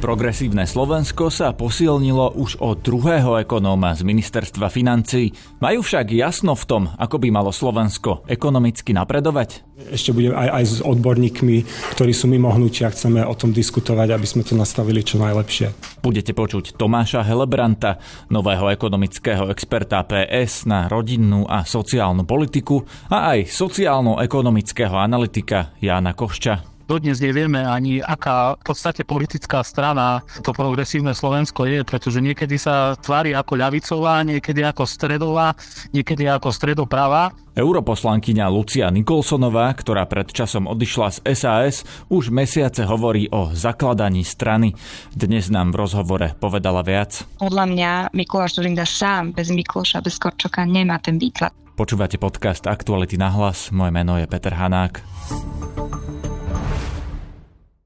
Progresívne Slovensko sa posilnilo už od druhého ekonóma z ministerstva financí. Majú však jasno v tom, ako by malo Slovensko ekonomicky napredovať? Ešte budem aj, aj s odborníkmi, ktorí sú mimo hnutia. Chceme o tom diskutovať, aby sme to nastavili čo najlepšie. Budete počuť Tomáša Helebranta, nového ekonomického experta PS na rodinnú a sociálnu politiku a aj sociálno-ekonomického analytika Jána Košča dodnes nevieme ani, aká v podstate politická strana to progresívne Slovensko je, pretože niekedy sa tvári ako ľavicová, niekedy ako stredová, niekedy ako stredopravá. Europoslankyňa Lucia Nikolsonová, ktorá pred časom odišla z SAS, už mesiace hovorí o zakladaní strany. Dnes nám v rozhovore povedala viac. Podľa mňa Mikuláš Zurinda sám bez Mikloša, bez Korčoka nemá ten výklad. Počúvate podcast Aktuality na hlas. Moje meno je Peter Hanák.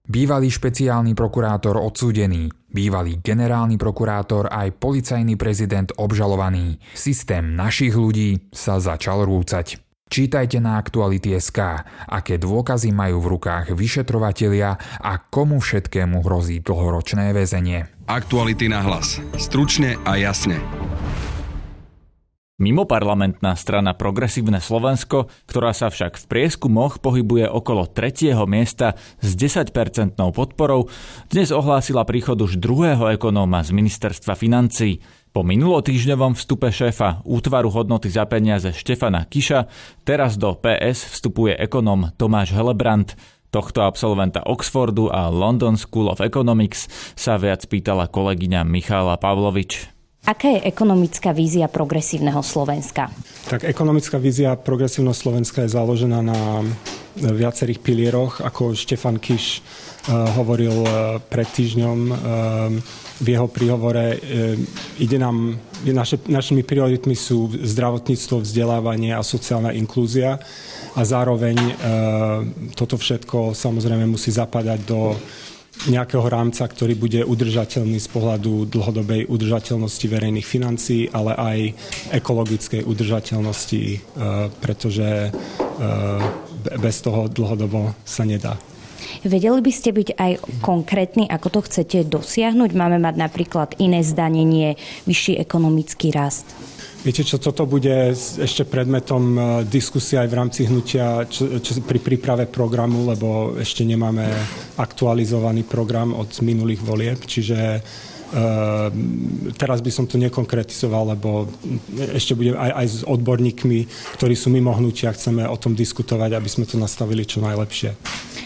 Bývalý špeciálny prokurátor odsúdený, bývalý generálny prokurátor aj policajný prezident obžalovaný. Systém našich ľudí sa začal rúcať. Čítajte na Aktuality.sk, aké dôkazy majú v rukách vyšetrovatelia a komu všetkému hrozí dlhoročné väzenie. Aktuality na hlas. Stručne a jasne. Mimoparlamentná strana Progresívne Slovensko, ktorá sa však v prieskumoch pohybuje okolo tretieho miesta s 10-percentnou podporou, dnes ohlásila príchod už druhého ekonóma z ministerstva financí. Po minulotýždňovom vstupe šéfa útvaru hodnoty za peniaze Štefana Kiša teraz do PS vstupuje ekonóm Tomáš Helebrant. Tohto absolventa Oxfordu a London School of Economics sa viac pýtala kolegyňa Michála Pavlovič. Aká je ekonomická vízia progresívneho Slovenska? Tak ekonomická vízia progresívneho Slovenska je založená na viacerých pilieroch, ako Štefan Kiš uh, hovoril uh, pred týždňom v jeho príhovore. Ide nám, naše, našimi prioritmi sú zdravotníctvo, vzdelávanie a sociálna inklúzia a zároveň toto všetko samozrejme musí zapadať do nejakého rámca, ktorý bude udržateľný z pohľadu dlhodobej udržateľnosti verejných financií, ale aj ekologickej udržateľnosti, e, pretože e, bez toho dlhodobo sa nedá. Vedeli by ste byť aj konkrétni, ako to chcete dosiahnuť? Máme mať napríklad iné zdanenie, vyšší ekonomický rast? Viete čo, toto bude ešte predmetom e, diskusie aj v rámci hnutia čo, čo, pri príprave programu, lebo ešte nemáme aktualizovaný program od minulých volieb, čiže teraz by som to nekonkretizoval, lebo ešte budem aj, aj s odborníkmi, ktorí sú mimo hnutia, chceme o tom diskutovať, aby sme to nastavili čo najlepšie.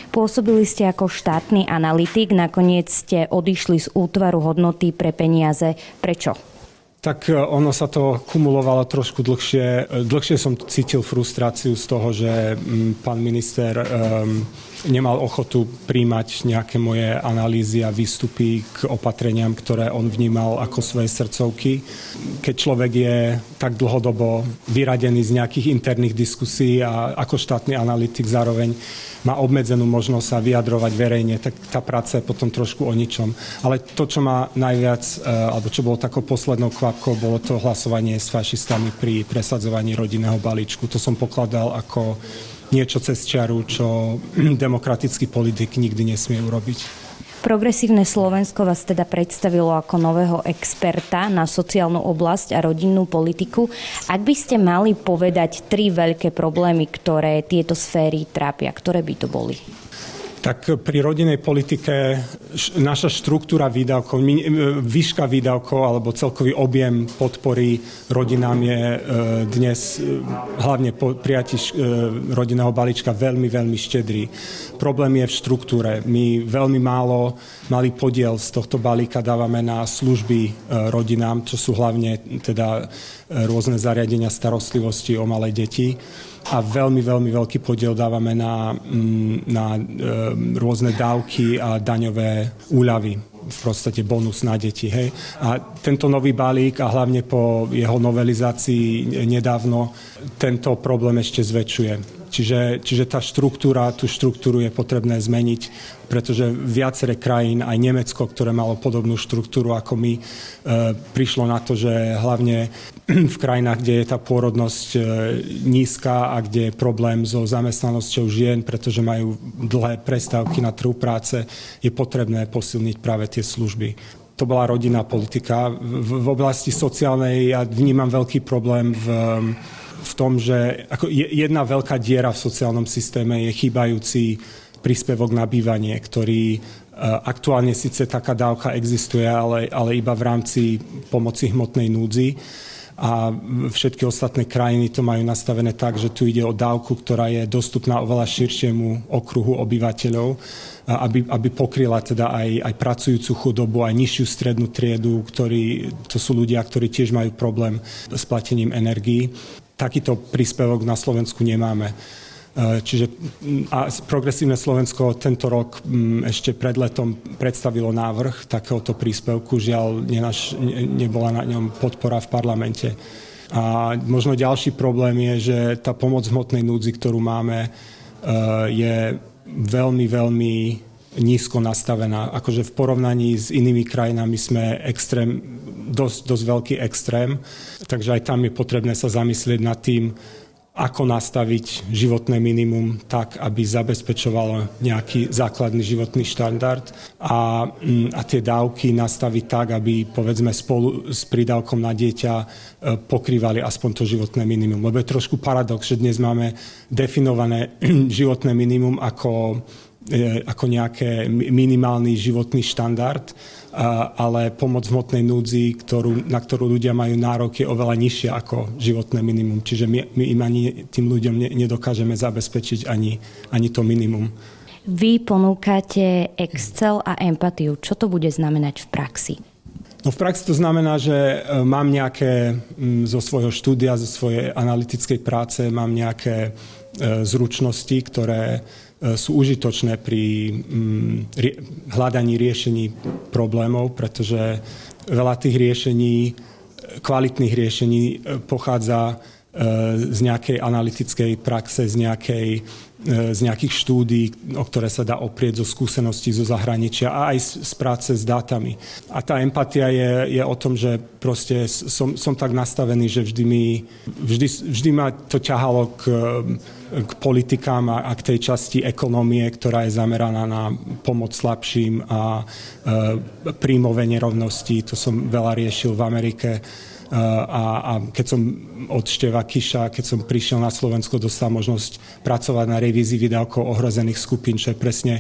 Pôsobili ste ako štátny analytik, nakoniec ste odišli z útvaru hodnoty pre peniaze. Prečo? tak e, ono sa to kumulovalo trošku dlhšie. E, dlhšie som cítil frustráciu z toho, že pán minister um, nemal ochotu príjmať nejaké moje analýzy a výstupy k opatreniam, ktoré on vnímal ako svoje srdcovky. Keď človek je tak dlhodobo vyradený z nejakých interných diskusí a ako štátny analytik zároveň má obmedzenú možnosť sa vyjadrovať verejne, tak tá práca je potom trošku o ničom. Ale to, čo má najviac, e, alebo čo bolo takou poslednou kvapkou, bolo to hlasovanie s fašistami pri presadzovaní rodinného balíčku. To som pokladal ako niečo cez čiaru, čo demokratický politik nikdy nesmie urobiť. Progresívne Slovensko vás teda predstavilo ako nového experta na sociálnu oblasť a rodinnú politiku. Ak by ste mali povedať tri veľké problémy, ktoré tieto sféry trápia, ktoré by to boli? Tak pri rodinnej politike naša štruktúra výdavkov, výška výdavkov alebo celkový objem podpory rodinám je e, dnes e, hlavne po prijatí e, rodinného balíčka veľmi, veľmi štedrý. Problém je v štruktúre. My veľmi málo malý podiel z tohto balíka dávame na služby rodinám, čo sú hlavne teda rôzne zariadenia starostlivosti o malé deti a veľmi, veľmi veľký podiel dávame na, mm, na e, rôzne dávky a daňové úľavy v podstate bonus na deti. Hej. A tento nový balík a hlavne po jeho novelizácii nedávno tento problém ešte zväčšuje. Čiže, čiže tá štruktúra, tú štruktúru je potrebné zmeniť, pretože viaceré krajín, aj Nemecko, ktoré malo podobnú štruktúru ako my, e, prišlo na to, že hlavne v krajinách, kde je tá pôrodnosť e, nízka a kde je problém so zamestnanosťou žien, pretože majú dlhé prestávky na trhu práce, je potrebné posilniť práve tie služby to bola rodinná politika. V, v oblasti sociálnej ja vnímam veľký problém v, v tom, že ako jedna veľká diera v sociálnom systéme je chýbajúci príspevok na bývanie, ktorý e, aktuálne síce taká dávka existuje, ale, ale iba v rámci pomoci hmotnej núdzi a všetky ostatné krajiny to majú nastavené tak, že tu ide o dávku, ktorá je dostupná oveľa širšiemu okruhu obyvateľov, aby, aby pokryla teda aj, aj pracujúcu chudobu, aj nižšiu strednú triedu, ktorí, to sú ľudia, ktorí tiež majú problém s platením energií. Takýto príspevok na Slovensku nemáme. E, čiže a Progresívne Slovensko tento rok ešte pred letom predstavilo návrh takéhoto príspevku. Žiaľ, nenaš, ne, nebola na ňom podpora v parlamente. A možno ďalší problém je, že tá pomoc v hmotnej núdzi, ktorú máme, e, je veľmi, veľmi nízko nastavená. Akože v porovnaní s inými krajinami sme extrém, dosť, dosť veľký extrém, takže aj tam je potrebné sa zamyslieť nad tým, ako nastaviť životné minimum tak, aby zabezpečovalo nejaký základný životný štandard a, mm, a tie dávky nastaviť tak, aby povedzme spolu s prídavkom na dieťa e, pokrývali aspoň to životné minimum. Lebo je trošku paradox, že dnes máme definované životné minimum ako E, ako nejaké minimálny životný štandard, ale pomoc v hmotnej núdzi, ktorú, na ktorú ľudia majú nárok, je oveľa nižšia ako životné minimum. Čiže my, my im ani tým ľuďom ne, nedokážeme zabezpečiť ani, ani to minimum. Vy ponúkate Excel a empatiu. Čo to bude znamenať v praxi? No v praxi to znamená, že e, mám nejaké zo svojho štúdia, zo svojej analytickej práce, mám nejaké e, zručnosti, ktoré sú užitočné pri mm, hľadaní riešení problémov, pretože veľa tých riešení, kvalitných riešení e, pochádza e, z nejakej analytickej praxe, z nejakej E, z nejakých štúdí, o ktoré sa dá oprieť zo skúseností zo zahraničia a aj z práce s dátami. A tá empatia je, je o tom, že proste som, som tak nastavený, že vždy, mi, vždy, vždy ma to ťahalo k, k politikám a, a k tej časti ekonomie, ktorá je zameraná na pomoc slabším a e, príjmové nerovnosti. To som veľa riešil v Amerike a, a keď som od Števa Kiša, keď som prišiel na Slovensko, dostal možnosť pracovať na revízii výdavkov ohrozených skupín, čo je presne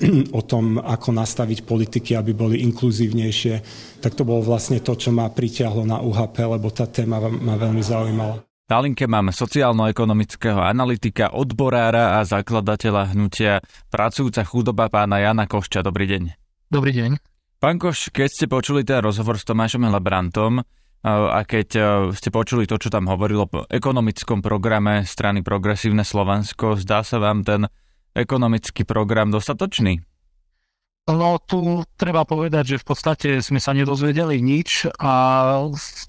o tom, ako nastaviť politiky, aby boli inkluzívnejšie. Tak to bolo vlastne to, čo ma pritiahlo na UHP, lebo tá téma ma veľmi zaujímala. Na linke mám sociálno-ekonomického analytika, odborára a zakladateľa hnutia Pracujúca chudoba pána Jana Košča. Dobrý deň. Dobrý deň. Pán Koš, keď ste počuli ten rozhovor s Tomášom Labrantom, a keď ste počuli to, čo tam hovorilo o ekonomickom programe strany Progresívne Slovensko, zdá sa vám ten ekonomický program dostatočný? No tu treba povedať, že v podstate sme sa nedozvedeli nič a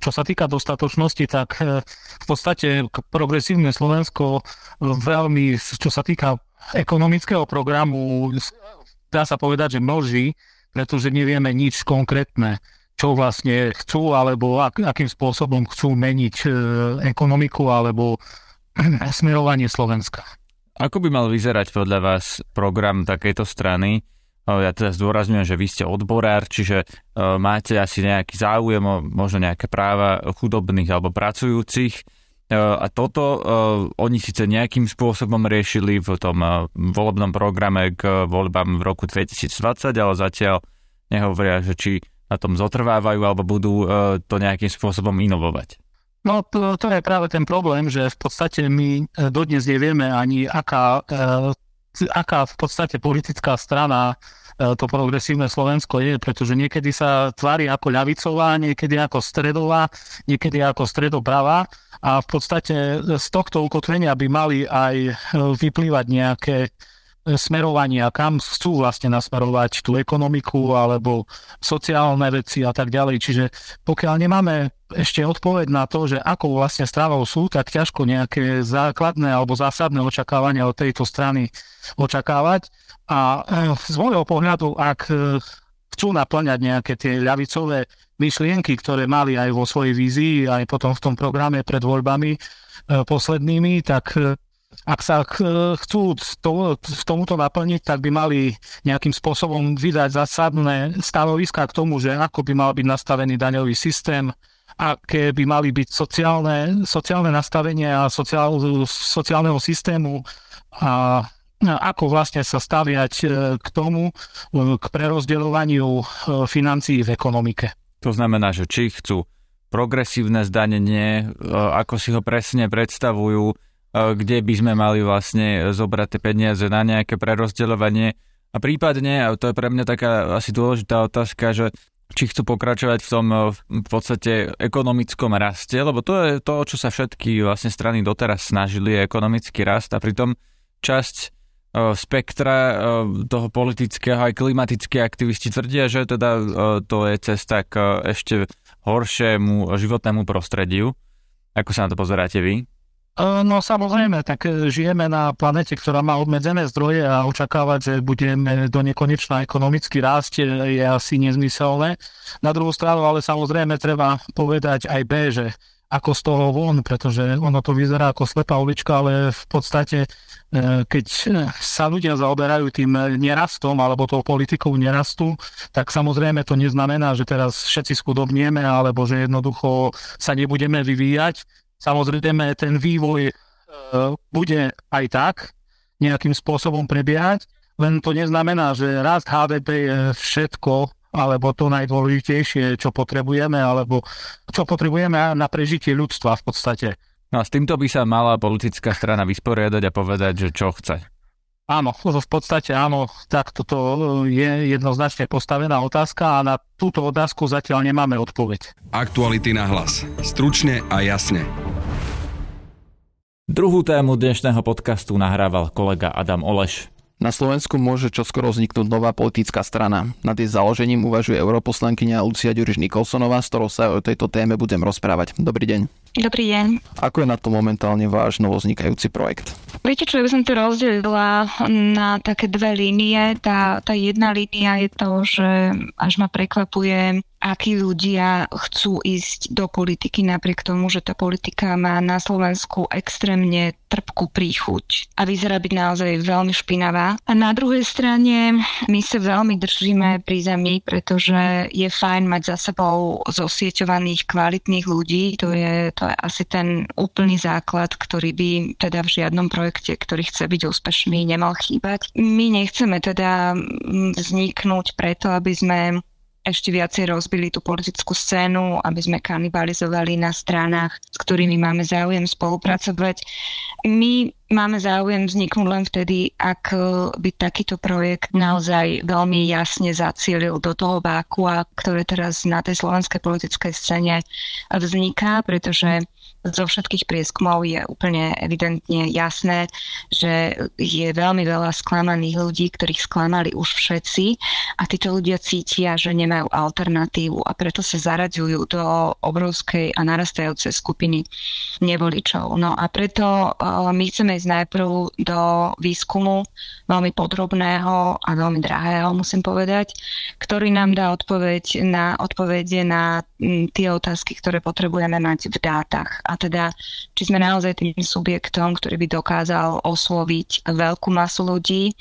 čo sa týka dostatočnosti, tak e, v podstate progresívne Slovensko veľmi, čo sa týka ekonomického programu, dá sa povedať, že množí, pretože nevieme nič konkrétne čo vlastne chcú, alebo ak, akým spôsobom chcú meniť e, ekonomiku alebo smerovanie Slovenska. Ako by mal vyzerať podľa vás program takejto strany? Ja teda zdôrazňujem, že vy ste odborár, čiže e, máte asi nejaký záujem o možno nejaké práva chudobných alebo pracujúcich. E, a toto oni síce nejakým spôsobom riešili v tom volebnom programe k voľbám v roku 2020, ale zatiaľ nehovoria, že či na tom zotrvávajú alebo budú e, to nejakým spôsobom inovovať? No to, to je práve ten problém, že v podstate my e, dodnes nevieme ani aká, e, aká v podstate politická strana to progresívne Slovensko je, pretože niekedy sa tvári ako ľavicová, niekedy ako stredová, niekedy ako stredopravá. A v podstate z tohto ukotvenia by mali aj vyplývať nejaké smerovania, kam chcú vlastne nasmerovať tú ekonomiku alebo sociálne veci a tak ďalej. Čiže pokiaľ nemáme ešte odpoveď na to, že ako vlastne strávou sú, tak ťažko nejaké základné alebo zásadné očakávania od tejto strany očakávať. A eh, z môjho pohľadu, ak eh, chcú naplňať nejaké tie ľavicové myšlienky, ktoré mali aj vo svojej vízii, aj potom v tom programe pred voľbami eh, poslednými, tak ak sa chcú to, v tomuto naplniť, tak by mali nejakým spôsobom vydať zásadné stanoviska k tomu, že ako by mal byť nastavený daňový systém, aké by mali byť sociálne, sociálne nastavenia sociál, sociálneho systému a ako vlastne sa staviať e, k tomu, e, k prerozdeľovaniu e, financií v ekonomike. To znamená, že či chcú progresívne zdanenie, ako si ho presne predstavujú, kde by sme mali vlastne zobrať tie peniaze na nejaké prerozdeľovanie. A prípadne, a to je pre mňa taká asi dôležitá otázka, že či chcú pokračovať v tom v podstate ekonomickom raste, lebo to je to, čo sa všetky vlastne strany doteraz snažili, je ekonomický rast a pritom časť spektra toho politického aj klimatické aktivisti tvrdia, že teda to je cesta k ešte horšiemu životnému prostrediu. Ako sa na to pozeráte vy? No samozrejme, tak e, žijeme na planete, ktorá má obmedzené zdroje a očakávať, že budeme do nekonečna ekonomicky rásť je asi nezmyselné. Na druhú stranu ale samozrejme treba povedať aj B, že ako z toho von, pretože ono to vyzerá ako slepá ulička, ale v podstate e, keď sa ľudia zaoberajú tým nerastom alebo tou politikou nerastu, tak samozrejme to neznamená, že teraz všetci skudobnieme alebo že jednoducho sa nebudeme vyvíjať Samozrejme, ten vývoj e, bude aj tak nejakým spôsobom prebiehať, len to neznamená, že rast HDP je všetko, alebo to najdôležitejšie, čo potrebujeme, alebo čo potrebujeme na prežitie ľudstva v podstate. No a s týmto by sa mala politická strana vysporiadať a povedať, že čo chce. Áno, v podstate áno, tak toto je jednoznačne postavená otázka a na túto otázku zatiaľ nemáme odpoveď. Aktuality na hlas. Stručne a jasne. Druhú tému dnešného podcastu nahrával kolega Adam Oleš. Na Slovensku môže čoskoro vzniknúť nová politická strana. Nad jej založením uvažuje europoslankyňa Lucia Ďuriš Nikolsonová, s ktorou sa o tejto téme budem rozprávať. Dobrý deň. Dobrý deň. Ako je na to momentálne váš novoznikajúci projekt? Viete čo, ja by som to rozdelila na také dve línie. Tá, tá jedna línia je to, že až ma prekvapuje akí ľudia chcú ísť do politiky napriek tomu, že tá politika má na Slovensku extrémne trpkú príchuť a vyzerá byť naozaj veľmi špinavá. A na druhej strane my sa veľmi držíme pri zemi, pretože je fajn mať za sebou zosieťovaných kvalitných ľudí. To je, to je asi ten úplný základ, ktorý by teda v žiadnom projekte, ktorý chce byť úspešný, nemal chýbať. My nechceme teda vzniknúť preto, aby sme ešte viacej rozbili tú politickú scénu, aby sme kanibalizovali na stranách, s ktorými máme záujem spolupracovať. My máme záujem vzniknúť len vtedy, ak by takýto projekt naozaj veľmi jasne zacielil do toho vákua, ktoré teraz na tej slovenskej politickej scéne vzniká, pretože zo všetkých prieskumov je úplne evidentne jasné, že je veľmi veľa sklamaných ľudí, ktorých sklamali už všetci a títo ľudia cítia, že nemajú alternatívu a preto sa zaraďujú do obrovskej a narastajúcej skupiny nevoličov. No a preto uh, my chceme ísť najprv do výskumu veľmi podrobného a veľmi drahého, musím povedať, ktorý nám dá odpoveď na, odpovede na tie otázky, ktoré potrebujeme mať v dátach. A teda, či sme naozaj tým subjektom, ktorý by dokázal osloviť veľkú masu ľudí,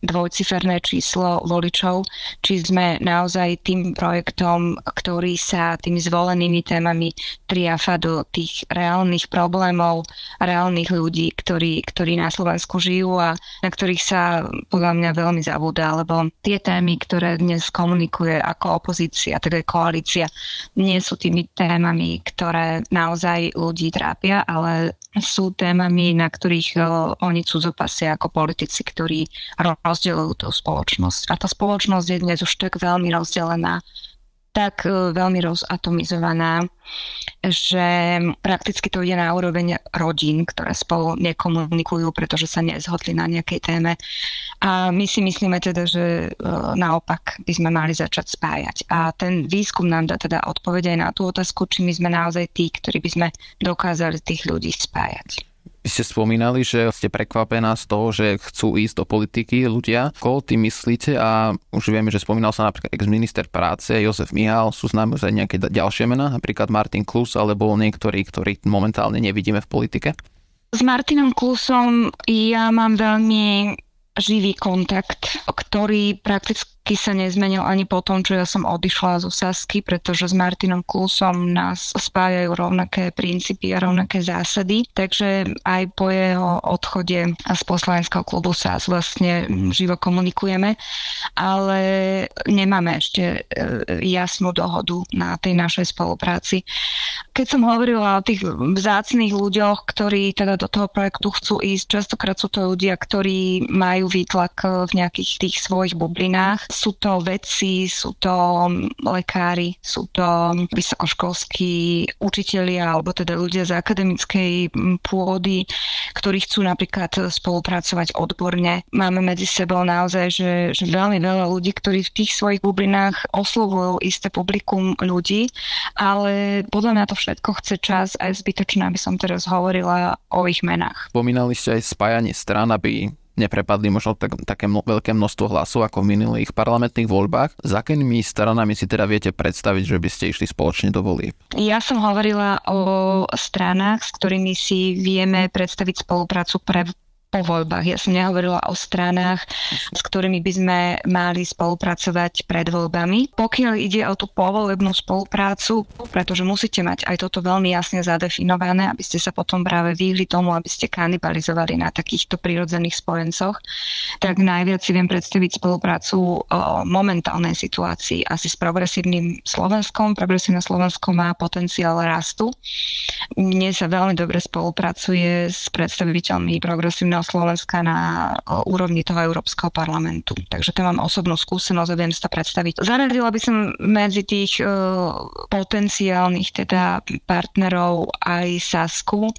dvojciferné číslo voličov, či sme naozaj tým projektom, ktorý sa tými zvolenými témami triafa do tých reálnych problémov, reálnych ľudí, ktorí, ktorí na Slovensku žijú a na ktorých sa podľa mňa veľmi zabúda, lebo tie témy, ktoré dnes komunikuje ako opozícia, teda koalícia, nie sú tými témami, ktoré naozaj ľudí trápia, ale sú témami, na ktorých uh, oni cudzopasia ako politici, ktorí rozdeľujú tú spoločnosť. A tá spoločnosť je dnes už tak veľmi rozdelená, tak e, veľmi rozatomizovaná, že prakticky to ide na úroveň rodín, ktoré spolu nekomunikujú, pretože sa nezhodli na nejakej téme. A my si myslíme teda, že e, naopak by sme mali začať spájať. A ten výskum nám dá teda odpoveď aj na tú otázku, či my sme naozaj tí, ktorí by sme dokázali tých ľudí spájať. Vy ste spomínali, že ste prekvapená z toho, že chcú ísť do politiky ľudia. Koho ty myslíte? A už vieme, že spomínal sa napríklad ex-minister práce Jozef Mihal, sú známe aj nejaké ďalšie mená, napríklad Martin Klus alebo niektorí, ktorí momentálne nevidíme v politike? S Martinom Klusom ja mám veľmi živý kontakt, ktorý prakticky taký sa nezmenil ani po tom, čo ja som odišla zo Sasky, pretože s Martinom Klusom nás spájajú rovnaké princípy a rovnaké zásady, takže aj po jeho odchode z poslaneckého klubu sa vlastne živo komunikujeme, ale nemáme ešte e, jasnú dohodu na tej našej spolupráci. Keď som hovorila o tých vzácných ľuďoch, ktorí teda do toho projektu chcú ísť, častokrát sú to ľudia, ktorí majú výtlak v nejakých tých svojich bublinách, sú to vedci, sú to lekári, sú to vysokoškolskí učitelia alebo teda ľudia z akademickej pôdy, ktorí chcú napríklad spolupracovať odborne. Máme medzi sebou naozaj, že, že veľmi veľa ľudí, ktorí v tých svojich bublinách oslovujú isté publikum ľudí, ale podľa mňa to všetko chce čas a je zbytočné, aby som teraz hovorila o ich menách. Spomínali ste aj spájanie strán, aby neprepadli možno tak, také mno, veľké množstvo hlasov ako v minulých parlamentných voľbách. S akými stranami si teda viete predstaviť, že by ste išli spoločne do volieb? Ja som hovorila o stranách, s ktorými si vieme predstaviť spoluprácu pre po voľbách. Ja som nehovorila o stranách, s ktorými by sme mali spolupracovať pred voľbami. Pokiaľ ide o tú povolebnú spoluprácu, pretože musíte mať aj toto veľmi jasne zadefinované, aby ste sa potom práve vyhli tomu, aby ste kanibalizovali na takýchto prirodzených spojencoch, tak najviac si viem predstaviť spoluprácu o momentálnej situácii asi s progresívnym Slovenskom. Progresívne Slovensko má potenciál rastu. Mne sa veľmi dobre spolupracuje s predstaviteľmi progresívneho Slovenska na úrovni toho Európskeho parlamentu. Takže to mám osobnú skúsenosť a viem to predstaviť. Zaradila by som medzi tých potenciálnych teda partnerov aj Sasku,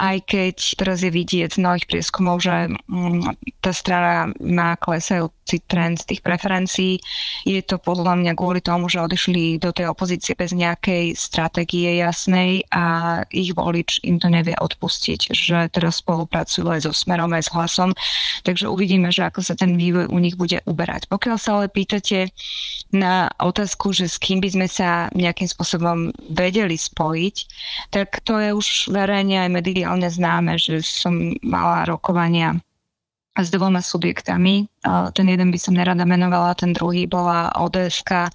aj keď teraz je vidieť z mnohých prieskumov, že um, tá strana má klesajúci trend tých preferencií. Je to podľa mňa kvôli tomu, že odišli do tej opozície bez nejakej stratégie jasnej a ich volič im to nevie odpustiť, že teraz spolupracujú aj so smerom aj s hlasom. Takže uvidíme, že ako sa ten vývoj u nich bude uberať. Pokiaľ sa ale pýtate na otázku, že s kým by sme sa nejakým spôsobom vedeli spojiť, tak to je už verejne aj mediálne známe, že som mala rokovania s dvoma subjektami. Ten jeden by som nerada menovala, ten druhý bola ODSK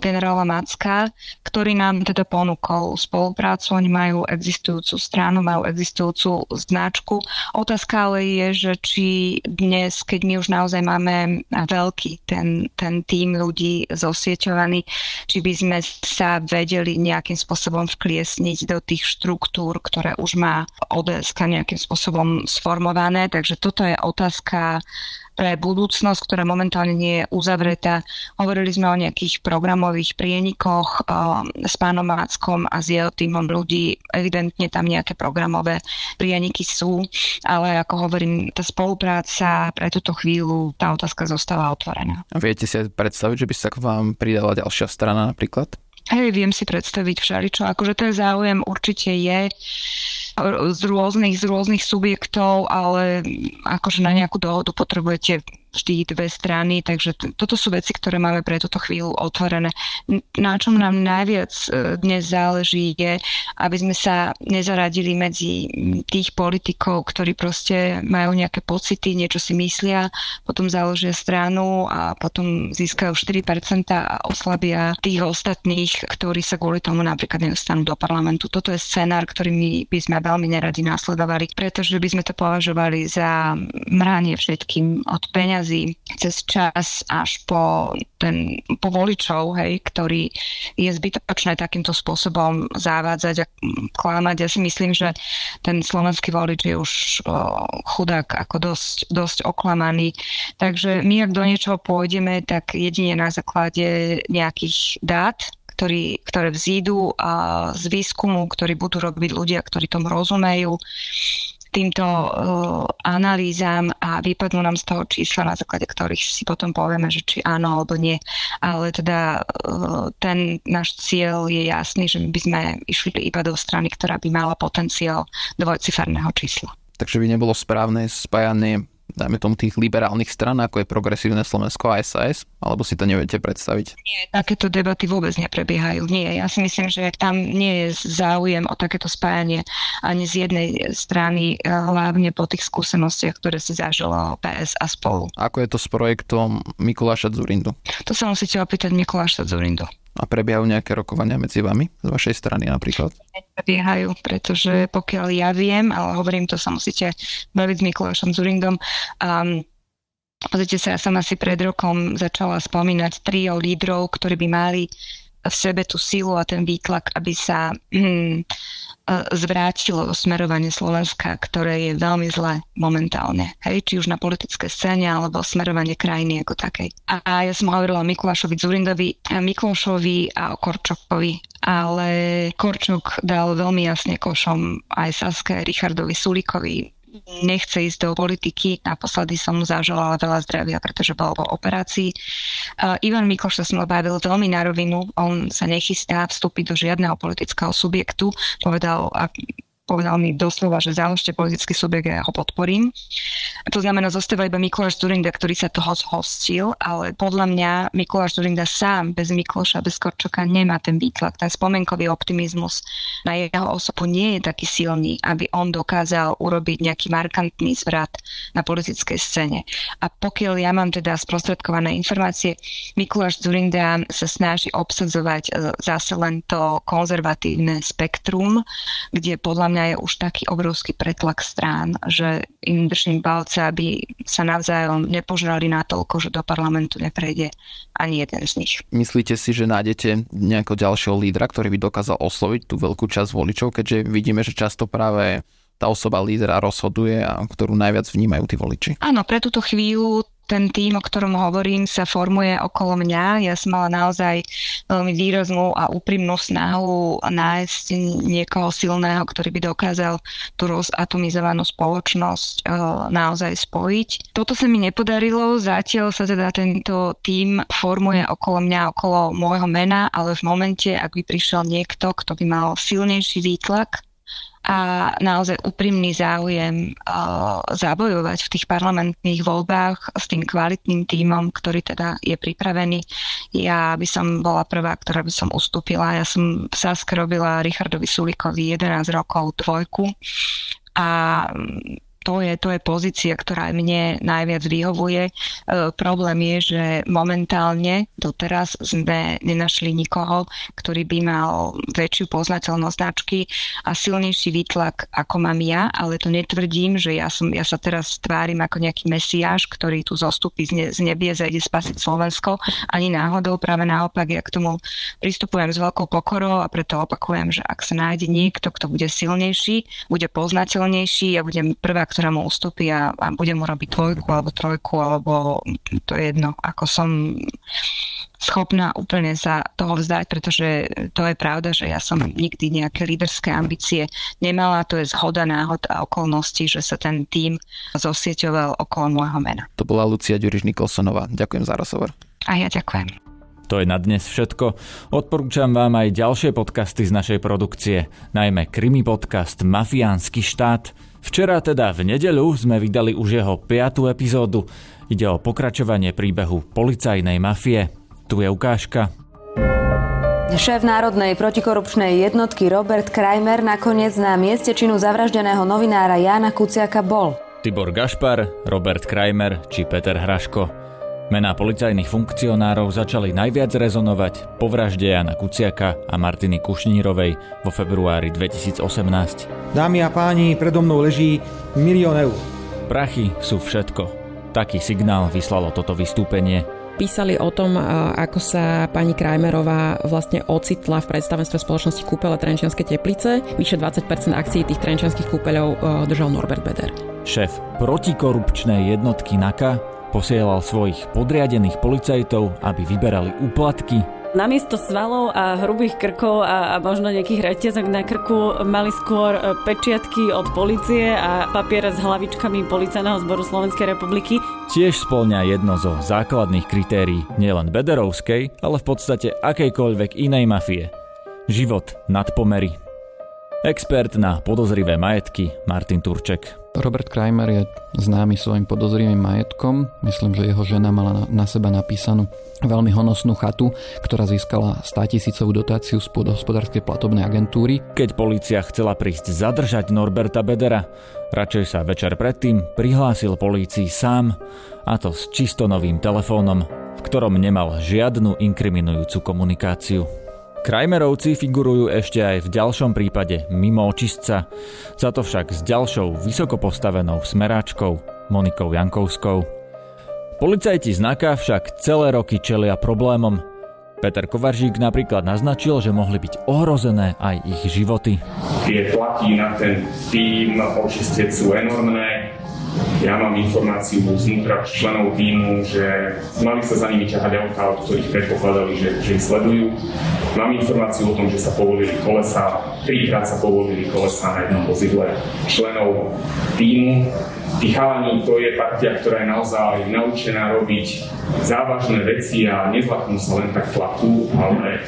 generála Macka, ktorý nám teda ponúkol spoluprácu. Oni majú existujúcu stranu, majú existujúcu značku. Otázka ale je, že či dnes, keď my už naozaj máme veľký ten, ten tým ľudí zosieťovaný, či by sme sa vedeli nejakým spôsobom vkliesniť do tých štruktúr, ktoré už má ODSK nejakým spôsobom sformované. Takže toto je otázka pre budúcnosť, ktorá momentálne nie je uzavretá. Hovorili sme o nejakých programových prienikoch s pánom Máckom a s jeho týmom ľudí. Evidentne tam nejaké programové prieniky sú, ale ako hovorím, tá spolupráca pre túto chvíľu, tá otázka zostáva otvorená. Viete si predstaviť, že by sa k vám pridala ďalšia strana napríklad? Hej, viem si predstaviť všeličo. Akože ten záujem určite je z rôznych, z rôznych subjektov, ale akože na nejakú dohodu potrebujete vždy dve strany, takže t- toto sú veci, ktoré máme pre túto chvíľu otvorené. Na čom nám najviac e, dnes záleží je, aby sme sa nezaradili medzi tých politikov, ktorí proste majú nejaké pocity, niečo si myslia, potom založia stranu a potom získajú 4% a oslabia tých ostatných, ktorí sa kvôli tomu napríklad nedostanú do parlamentu. Toto je scenár, ktorý my by sme veľmi neradi následovali, pretože by sme to považovali za mranie všetkým od peňazí peňazí cez čas až po, ten, po voličov, hej, ktorý je zbytočné takýmto spôsobom zavádzať a klamať. Ja si myslím, že ten slovenský volič je už o, chudák ako dosť, dosť oklamaný. Takže my, ak do niečoho pôjdeme, tak jedine na základe nejakých dát, ktorý, ktoré vzídu z výskumu, ktorý budú robiť ľudia, ktorí tomu rozumejú týmto uh, analýzam a vypadnú nám z toho čísla, na základe ktorých si potom povieme, že či áno alebo nie. Ale teda uh, ten náš cieľ je jasný, že by sme išli iba do strany, ktorá by mala potenciál dvojciferného čísla. Takže by nebolo správne spájanie dajme tomu tých liberálnych stran, ako je Progresívne Slovensko a SAS, alebo si to neviete predstaviť? Nie, takéto debaty vôbec neprebiehajú. Nie, ja si myslím, že tam nie je záujem o takéto spájanie ani z jednej strany, eh, hlavne po tých skúsenostiach, ktoré si zažilo PS a spolu. Ako je to s projektom Mikuláša Zurindu? To sa musíte opýtať Mikuláša Zurindu. A prebiehajú nejaké rokovania medzi vami, z vašej strany napríklad? Prebiehajú, pretože pokiaľ ja viem, ale hovorím to sa musíte baviť s Mikulášom Zurindom, um, Pozrite sa, ja som asi pred rokom začala spomínať trio lídrov, ktorí by mali v sebe tú silu a ten výtlak, aby sa hm, zvrátilo smerovanie Slovenska, ktoré je veľmi zlé momentálne. Hej, či už na politické scéne, alebo smerovanie krajiny ako takej. A, a ja som hovorila o Mikulášovi Zurindovi, Miklošovi a o Korčokovi, ale Korčok dal veľmi jasne košom aj Saske, Richardovi Sulikovi, nechce ísť do politiky. Naposledy som mu zaželala veľa zdravia, pretože bol po operácii. Uh, Ivan Mikloš sa s mnou bavil veľmi na rovinu. On sa nechystá vstúpiť do žiadneho politického subjektu. Povedal, povedal mi doslova, že založte politický subjekt a ja ho podporím. To znamená, zostáva iba Mikuláš Zurinda, ktorý sa toho zhostil, ale podľa mňa Mikuláš Zurinda sám bez Mikloša, bez Korčoka nemá ten výtlak, ten spomenkový optimizmus na jeho osobu nie je taký silný, aby on dokázal urobiť nejaký markantný zvrat na politickej scéne. A pokiaľ ja mám teda sprostredkované informácie, Mikuláš Zurinda sa snaží obsadzovať e, zase len to konzervatívne spektrum, kde podľa mňa mňa je už taký obrovský pretlak strán, že im držím palce, aby sa navzájom nepožrali natoľko, že do parlamentu neprejde ani jeden z nich. Myslíte si, že nájdete nejakého ďalšieho lídra, ktorý by dokázal osloviť tú veľkú časť voličov, keďže vidíme, že často práve tá osoba lídra rozhoduje a ktorú najviac vnímajú tí voliči? Áno, pre túto chvíľu ten tým, o ktorom hovorím, sa formuje okolo mňa. Ja som mala naozaj veľmi výraznú a úprimnú snahu nájsť niekoho silného, ktorý by dokázal tú rozatomizovanú spoločnosť e, naozaj spojiť. Toto sa mi nepodarilo, zatiaľ sa teda tento tým formuje okolo mňa, okolo môjho mena, ale v momente, ak by prišiel niekto, kto by mal silnejší výtlak, a naozaj úprimný záujem uh, zabojovať v tých parlamentných voľbách s tým kvalitným tímom, ktorý teda je pripravený. Ja by som bola prvá, ktorá by som ustúpila. Ja som v Sask robila Richardovi Sulikovi 11 rokov dvojku a to je, to je pozícia, ktorá mne najviac vyhovuje. E, problém je, že momentálne doteraz sme nenašli nikoho, ktorý by mal väčšiu poznateľnosť značky a silnejší výtlak, ako mám ja, ale to netvrdím, že ja, som, ja sa teraz tvárim ako nejaký mesiáš, ktorý tu zostupí z, ne, z nebie, zajde spasiť Slovensko. Ani náhodou, práve naopak, ja k tomu pristupujem s veľkou pokorou a preto opakujem, že ak sa nájde niekto, kto bude silnejší, bude poznateľnejší, ja budem prvá, ktorá mu ustúpi a, a budem mu robiť dvojku alebo trojku, alebo to je jedno, ako som schopná úplne sa toho vzdať, pretože to je pravda, že ja som nikdy nejaké líderské ambície nemala, to je zhoda náhod a okolností, že sa ten tým zosieťoval okolo môjho mena. To bola Lucia Ďuriš Nikolsonová. Ďakujem za rozhovor. A ja ďakujem. To je na dnes všetko. Odporúčam vám aj ďalšie podcasty z našej produkcie, najmä krimi podcast Mafiánsky štát, Včera teda v nedeľu sme vydali už jeho piatú epizódu. Ide o pokračovanie príbehu policajnej mafie. Tu je ukážka. Šéf Národnej protikorupčnej jednotky Robert Krajmer nakoniec na mieste činu zavraždeného novinára Jána Kuciaka bol. Tibor Gašpar, Robert Krajmer či Peter Hraško. Mená policajných funkcionárov začali najviac rezonovať po vražde Jana Kuciaka a Martiny Kušnírovej vo februári 2018. Dámy a páni, predo mnou leží milión eur. Prachy sú všetko. Taký signál vyslalo toto vystúpenie písali o tom, ako sa pani Krajmerová vlastne ocitla v predstavenstve spoločnosti Kúpele Trenčianske teplice. Vyše 20% akcií tých trenčianských kúpeľov držal Norbert Beder. Šéf protikorupčnej jednotky NAKA posielal svojich podriadených policajtov, aby vyberali úplatky, Namiesto svalov a hrubých krkov a, a možno nejakých reťazok na krku mali skôr e, pečiatky od policie a papier s hlavičkami Policajného zboru Slovenskej republiky. Tiež spĺňa jedno zo základných kritérií nielen Bederovskej, ale v podstate akejkoľvek inej mafie. Život nad pomery. Expert na podozrivé majetky Martin Turček. Robert Kramer je známy svojim podozrivým majetkom. Myslím, že jeho žena mala na seba napísanú veľmi honosnú chatu, ktorá získala 100 tisícovú dotáciu z podhospodárskej platobnej agentúry. Keď polícia chcela prísť zadržať Norberta Bedera, radšej sa večer predtým prihlásil polícii sám, a to s čisto novým telefónom, v ktorom nemal žiadnu inkriminujúcu komunikáciu. Krajmerovci figurujú ešte aj v ďalšom prípade mimo očistca, za to však s ďalšou vysoko postavenou smeráčkou Monikou Jankovskou. Policajti znaka však celé roky čelia problémom. Peter Kovaržík napríklad naznačil, že mohli byť ohrozené aj ich životy. Tie tlaky na ten tým očistec sú enormné ja mám informáciu znútra členov týmu, že mali sa za nimi ťahať auta, od ktorých predpokladali, že, že ich sledujú. Mám informáciu o tom, že sa povolili kolesa, trikrát sa povolili kolesa na jednom vozidle členov týmu. Tí chalani, to je partia, ktorá je naozaj naučená robiť závažné veci a nezlaknú sa len tak tlaku, ale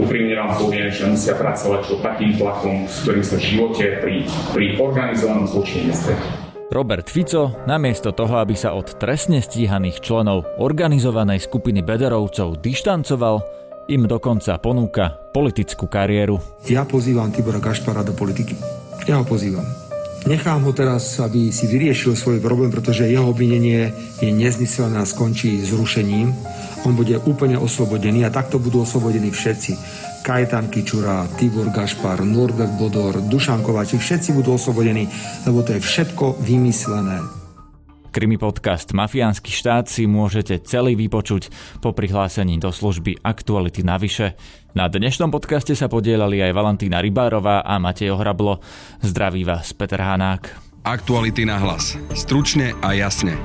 úprimne vám poviem, že musia pracovať pod takým tlakom, s ktorým sa v živote pri, pri organizovanom zločine nestretli. Robert Fico, namiesto toho, aby sa od trestne stíhaných členov organizovanej skupiny Bederovcov dištancoval, im dokonca ponúka politickú kariéru. Ja pozývam Tibora Gašpara do politiky. Ja ho pozývam. Nechám ho teraz, aby si vyriešil svoj problém, pretože jeho obvinenie je nezmyselné a skončí zrušením. On bude úplne oslobodený a takto budú oslobodení všetci. Kajetan Kičura, Tibor Gašpar, Norbert Bodor, Dušan Kovačík, všetci budú oslobodení, lebo to je všetko vymyslené. Krimi podcast Mafiánsky štát si môžete celý vypočuť po prihlásení do služby Aktuality navyše. Na dnešnom podcaste sa podielali aj Valentína Rybárová a Matej Ohrablo. Zdraví vás Peter Hanák. Aktuality na hlas. Stručne a jasne.